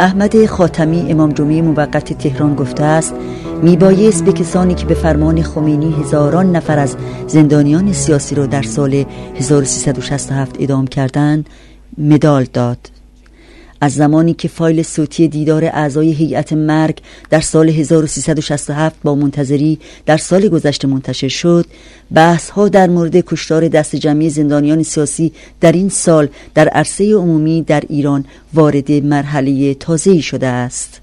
احمد خاتمی امام جمعه موقت تهران گفته است میبایست به کسانی که به فرمان خمینی هزاران نفر از زندانیان سیاسی را در سال 1367 ادام کردند مدال داد. از زمانی که فایل صوتی دیدار اعضای هیئت مرگ در سال 1367 با منتظری در سال گذشته منتشر شد بحث ها در مورد کشتار دست جمعی زندانیان سیاسی در این سال در عرصه عمومی در ایران وارد مرحله تازه‌ای شده است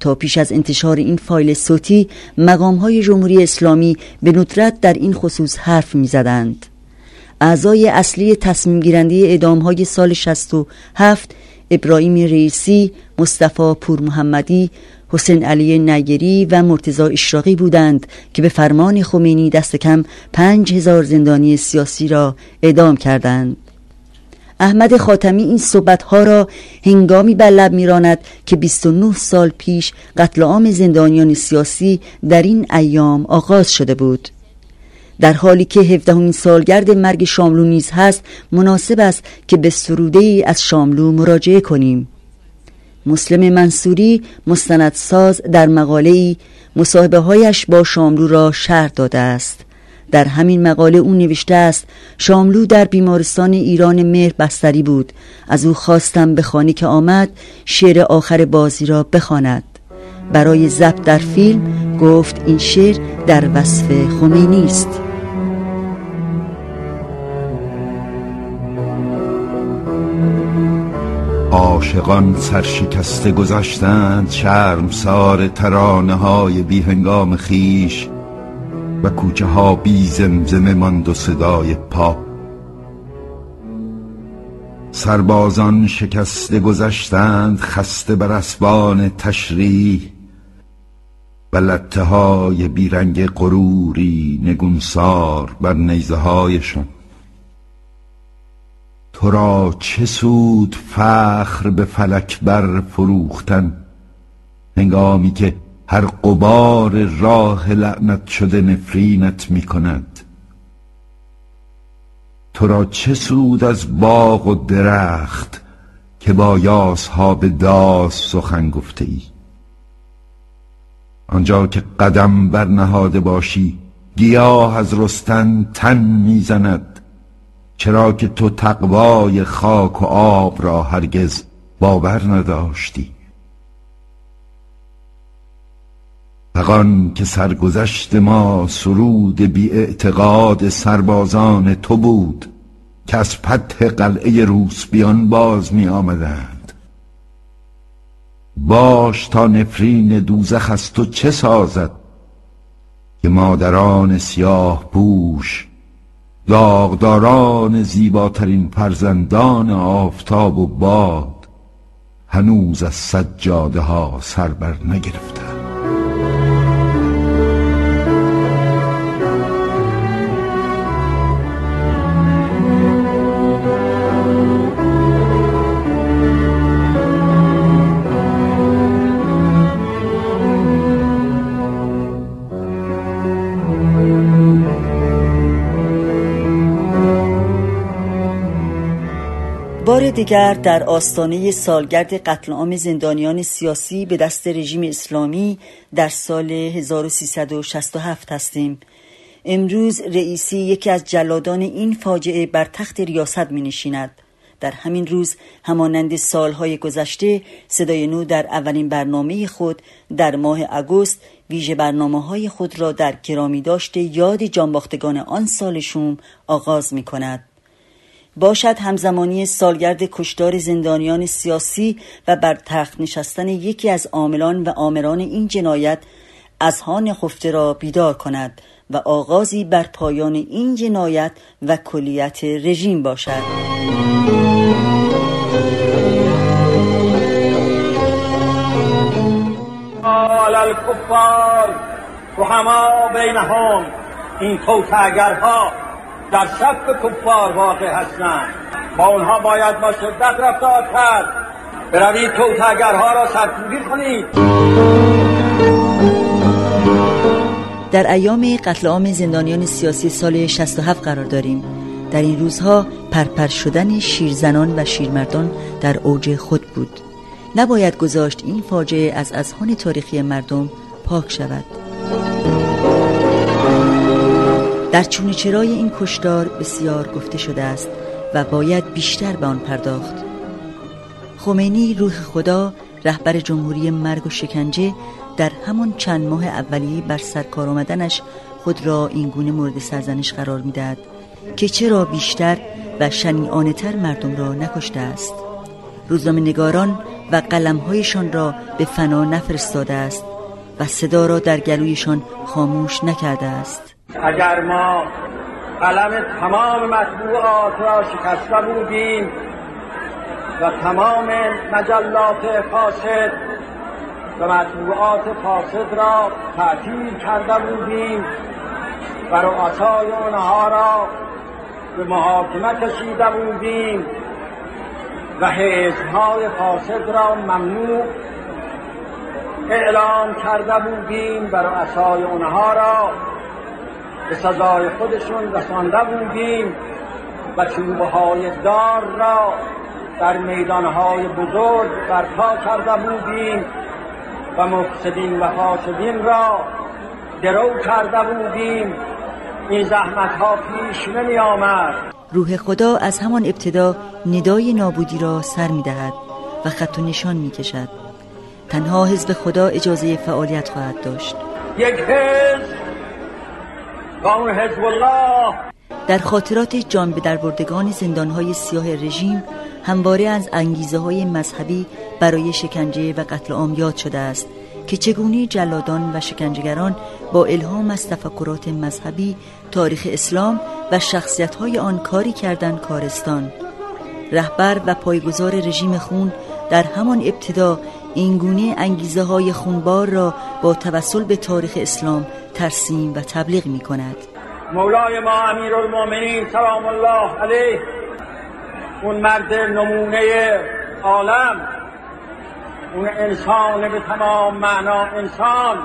تا پیش از انتشار این فایل صوتی مقام های جمهوری اسلامی به ندرت در این خصوص حرف می زدند. اعضای اصلی تصمیم گیرنده های سال 67 ابراهیم رئیسی، مصطفی پور محمدی، حسین علی نگری و مرتزا اشراقی بودند که به فرمان خمینی دست کم پنج هزار زندانی سیاسی را اعدام کردند. احمد خاتمی این صحبتها را هنگامی بر لب میراند که 29 سال پیش قتل عام زندانیان سیاسی در این ایام آغاز شده بود در حالی که هفدهمین سالگرد مرگ شاملو نیز هست مناسب است که به سروده از شاملو مراجعه کنیم. مسلم منصوری مستندساز در مقاله ای مصاحبه هایش با شاملو را شرح داده است. در همین مقاله او نوشته است شاملو در بیمارستان ایران مهر بستری بود. از او خواستم به خانه که آمد شعر آخر بازی را بخواند. برای ضبط در فیلم گفت این شعر در وصف خمینی است. عاشقان سرشکسته گذشتند سار ترانه های بی هنگام خیش و کوچه ها بی زمزمه ماند و صدای پا. سربازان شکسته گذشتند خسته بر اسبان تشریح و لطه های بیرنگ غروری نگونسار بر نیزه هایشان. تو را چه سود فخر به فلک بر فروختن؟ هنگامی که هر قبار راه لعنت شده نفرینت می کند تو را چه سود از باغ و درخت که با ها به داس سخن گفته ای آنجا که قدم بر نهاده باشی گیاه از رستن تن می‌زند. چرا که تو تقوای خاک و آب را هرگز باور نداشتی. فقان که سرگذشت ما سرود بی اعتقاد سربازان تو بود که از فتح قلعه روسبیان باز می آمدند باش تا نفرین دوزخ از تو چه سازد که مادران سیاه پوش داغداران زیباترین فرزندان آفتاب و باد هنوز از سجاده ها سر بر نگرفتند. بار دیگر در آستانه سالگرد قتل عام زندانیان سیاسی به دست رژیم اسلامی در سال 1367 هستیم امروز رئیسی یکی از جلادان این فاجعه بر تخت ریاست می نشیند. در همین روز همانند سالهای گذشته صدای نو در اولین برنامه خود در ماه اگست ویژه برنامه های خود را در کرامی داشته یاد جانباختگان آن سالشون آغاز می کند. باشد همزمانی سالگرد کشدار زندانیان سیاسی و بر تخت نشستن یکی از عاملان و آمران این جنایت از هان خفته را بیدار کند و آغازی بر پایان این جنایت و کلیت رژیم باشد. الکفار رحما بینهم. این توتگرها در شب کفار واقع هستند. با اونها باید با شدت رفتار کرد. بروید توتگرها را سرکوبی کنید. در ایام قتل عام زندانیان سیاسی سال 67 قرار داریم. در این روزها پرپر شدن شیرزنان و شیرمردان در اوج خود بود. نباید گذاشت این فاجعه از اذهان تاریخی مردم پاک شود. در چون چرای این کشدار بسیار گفته شده است و باید بیشتر به آن پرداخت. خمینی روح خدا رهبر جمهوری مرگ و شکنجه در همان چند ماه اولیه بر سرکار آمدنش خود را این گونه مورد سرزنش قرار می‌دهد که چرا بیشتر و شنیانه تر مردم را نکشته است. روزنامه نگاران و قلمهایشان را به فنا نفرستاده است و صدا را در گلویشان خاموش نکرده است. اگر ما قلم تمام مطبوعات را شکسته بودیم و تمام مجلات فاسد و مطبوعات فاسد را تعطیل کرده بودیم و رؤسای آنها را به محاکمه کشیده بودیم و حزبهای فاسد را ممنوع اعلام کرده بودیم و رؤسای آنها را به سزای خودشون رسانده بودیم و چوبه های دار را در میدانهای بزرگ برپا کرده بودیم و مفسدین و فاسدین را درو کرده بودیم. این زحمت ها پیش نمی آمد. روح خدا از همان ابتدا ندای نابودی را سر می دهد و خط و نشان می کشد. تنها حزب خدا اجازه فعالیت خواهد داشت. یک حزب در خاطرات جان به دربردگان زندانهای سیاه رژیم همواره از انگیزه های مذهبی برای شکنجه و قتل عام یاد شده است که چگونه جلادان و شکنجهگران با الهام از تفکرات مذهبی تاریخ اسلام و شخصیت های آن کاری کردن کارستان. رهبر و پایگزار رژیم خون در همان ابتدا اینگونه انگیزه های خونبار را با توسل به تاریخ اسلام ترسیم و تبلیغ می کند مولای ما امیر المومنین سلام الله علیه. اون مرد نمونه عالم. اون انسان به تمام معنا انسان.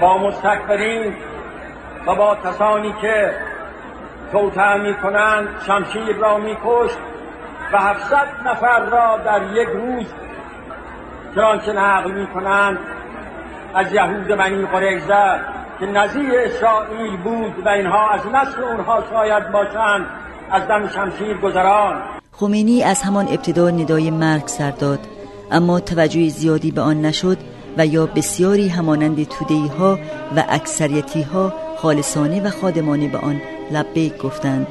با مستکبرین و با کسانی که توتر می کنند شمشیر را می و هفتصد نفر را در یک روز چنانچه نقل می کنند از یهود بنی قریزه که نظیر اسرائیل بود و اینها از نسل اونها شاید باشند. از دم شمشیر گذران. خمینی از همان ابتدا ندای مرگ سر داد. اما توجه زیادی به آن نشد و یا بسیاری همانند تودهی ها و اکثریتی ها خالصانه و خادمانه به آن لبیک گفتند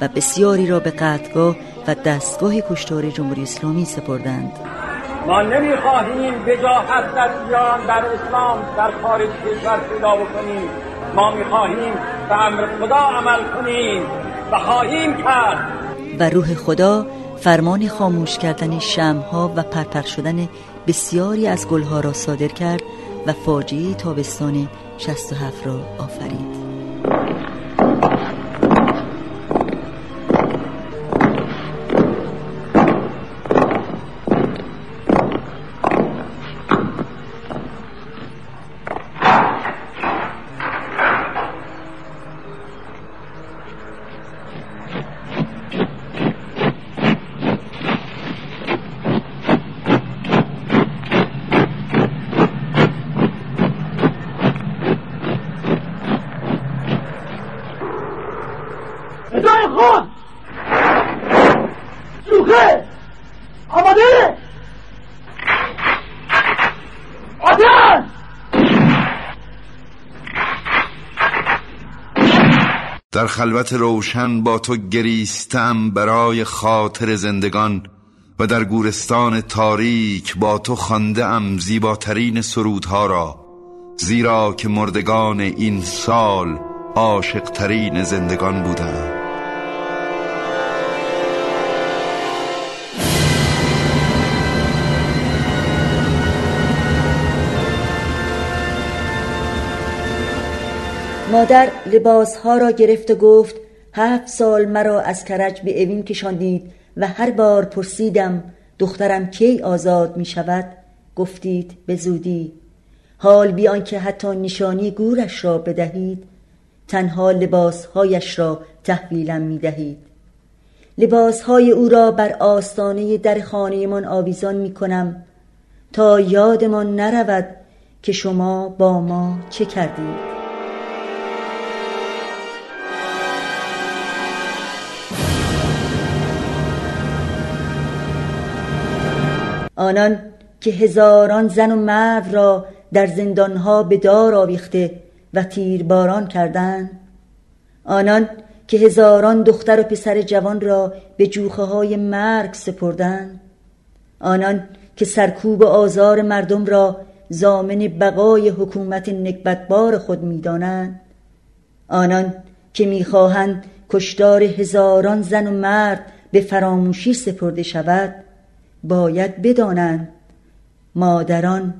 و بسیاری را به قطگاه و دستگاه کشتار جمهوری اسلامی سپردند. ما نمی‌خواهیم وجاهت در ایران در اسلام در خارج کشور پیدا بکنیم. ما می‌خواهیم به امر خدا عمل کنیم. و خواهیم کرد. و روح خدا فرمان خاموش کردن شمها و پرپر شدن بسیاری از گلها را صادر کرد و فاجعه تابستان 67 را آفرید. در خلوت روشن با تو گریستم برای خاطر زندگان و در گورستان تاریک با تو خانده ام زیباترین سرودها را زیرا که مردگان این سال عاشقترین زندگان بودند. مادر لباسها را گرفت و گفت هفت سال مرا از کرج به اوین کشاندید و هر بار پرسیدم دخترم کی آزاد می شود؟ گفتید به زودی. حال بیان که حتی نشانی گورش را بدهید تنها لباسهایش را تحویلم می دهید. لباسهای او را بر آستانه در خانهمان آویزان می کنم. تا یادمان نرود که شما با ما چه کردید. آنان که هزاران زن و مرد را در زندانها به دار آویخته و تیرباران کردند آنان که هزاران دختر و پسر جوان را به جوخه های مرگ سپردند آنان که سرکوب آزار مردم را زامن بقای حکومت نکبتبار خود می‌دانند آنان که می‌خواهند کشتار هزاران زن و مرد به فراموشی سپرده شود. باید بدانند مادران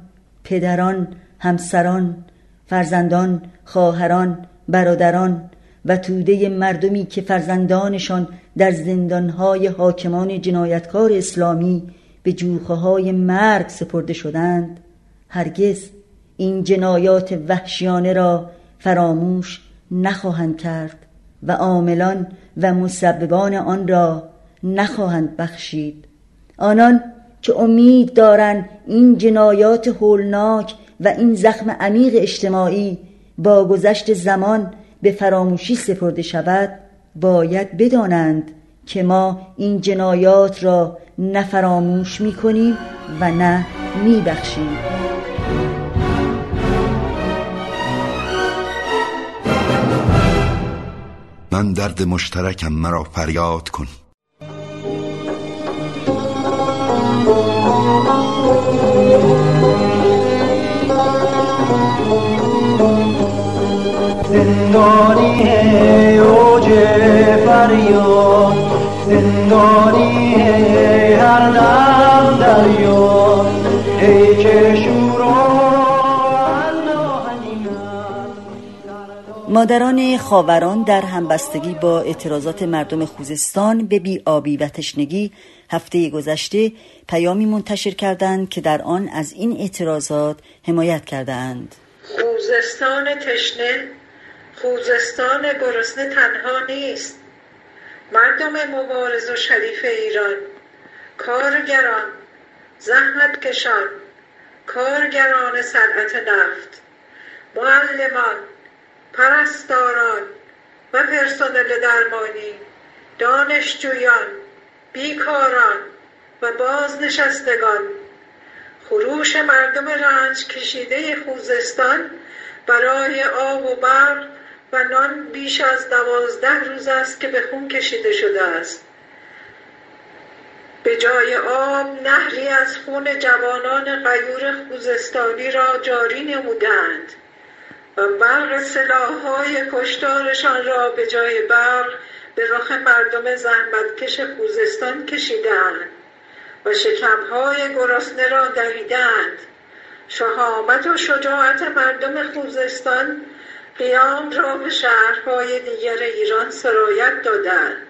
پدران همسران فرزندان خواهران برادران و توده مردمی که فرزندانشان در زندانهای حاکمان جنایتکار اسلامی به جوخه های مرگ سپرده شدند هرگز این جنایات وحشیانه را فراموش نخواهند کرد و عاملان و مسببان آن را نخواهند بخشید. آنان که امید دارند این جنایات هولناک و این زخم عمیق اجتماعی با گذشت زمان به فراموشی سپرده شود باید بدانند که ما این جنایات را نه فراموش و نه می بخشیم من درد مشترکم مرا فریاد کن. زندانی اوج فریاد زندانی هر دم دریا ای که مادران خاوران در همبستگی با اعتراضات مردم خوزستان به بیابی و تشنگی هفته گذشته پیامی منتشر کردند که در آن از این اعتراضات حمایت کردند. خوزستان تشنه خوزستان گرسنه تنها نیست. مردم مبارز و شریف ایران کارگران زحمت کشان کارگران صنعت نفت معلمان پرستاران و پرسنل درمانی دانشجویان بیکاران و بازنشستگان. خروش مردم رنج کشیده خوزستان برای آب و برق و نان بیش از دوازده روز است که به خون کشیده شده است. به جای آب نهری از خون جوانان غیور خوزستانی را جاری نمودند و برق سلاحهای کشتارشان را به جای برق به رخ مردم زحمتکش خوزستان کشیدند و شکمهای گرسنه را دریدند. شهامت و شجاعت مردم خوزستان قیام را به شهرهای دیگر ایران سرایت دادند.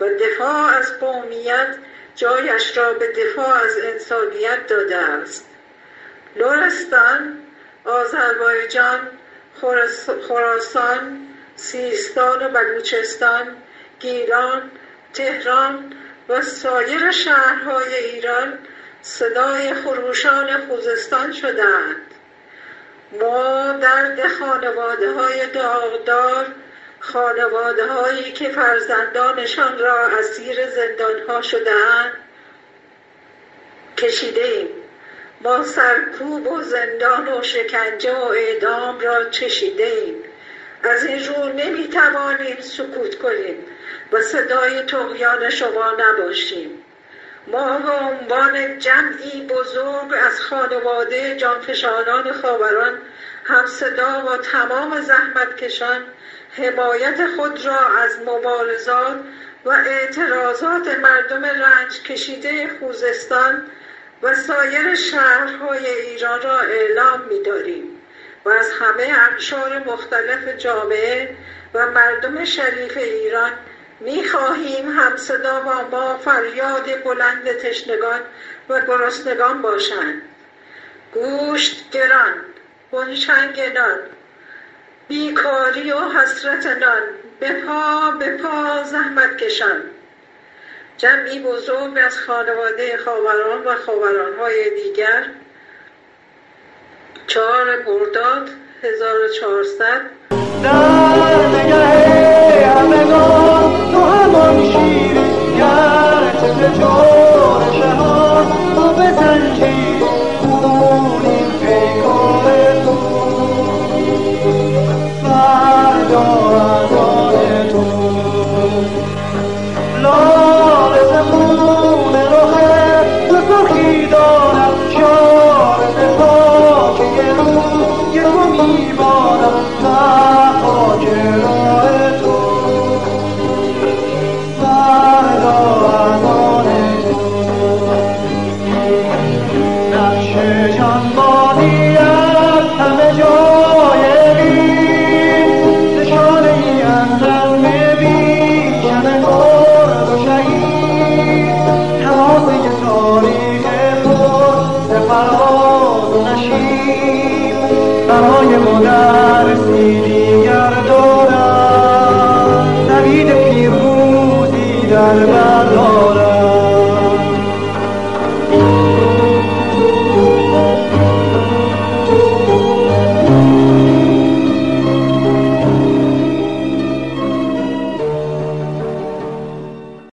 و دفاع از قومیت جایش را به دفاع از انسانیت داده است. لورستان آذربایجان خراسان سیستان و بلوچستان گیلان تهران و سایر شهرهای ایران صدای خروشان خوزستان شدند ما درد خانواده های داغدار خانواده هایی که فرزندانشان را اسیر زندان ها شدهاند کشیده ایم ما سرکوب و زندان و شکنجه و اعدام را چشیده ایم از این رو نمی‌توانیم سکوت کنیم و صدای تغیان شما نباشیم. ما به عنوان جمعی بزرگ از خانواده جانفشانان خاوران هم صدا و تمام زحمتکشان حمایت خود را از مبارزات و اعتراضات مردم رنج کشیده خوزستان و سایر شهرهای ایران را اعلام می داریم و از همه اقشار مختلف جامعه و مردم شریف ایران می خواهیم همصدا با ما فریاد بلند تشنگان و گرسنگان باشند. گوشت گران گلچنگ نان بیکاری و حسرت نان به پا به پا زحمت کشان. جمعی بزرگ از خانواده خاوران و خاورانهای دیگر. چهار مرداد 1400 در نگه همگان. تو همان شیری گرچه به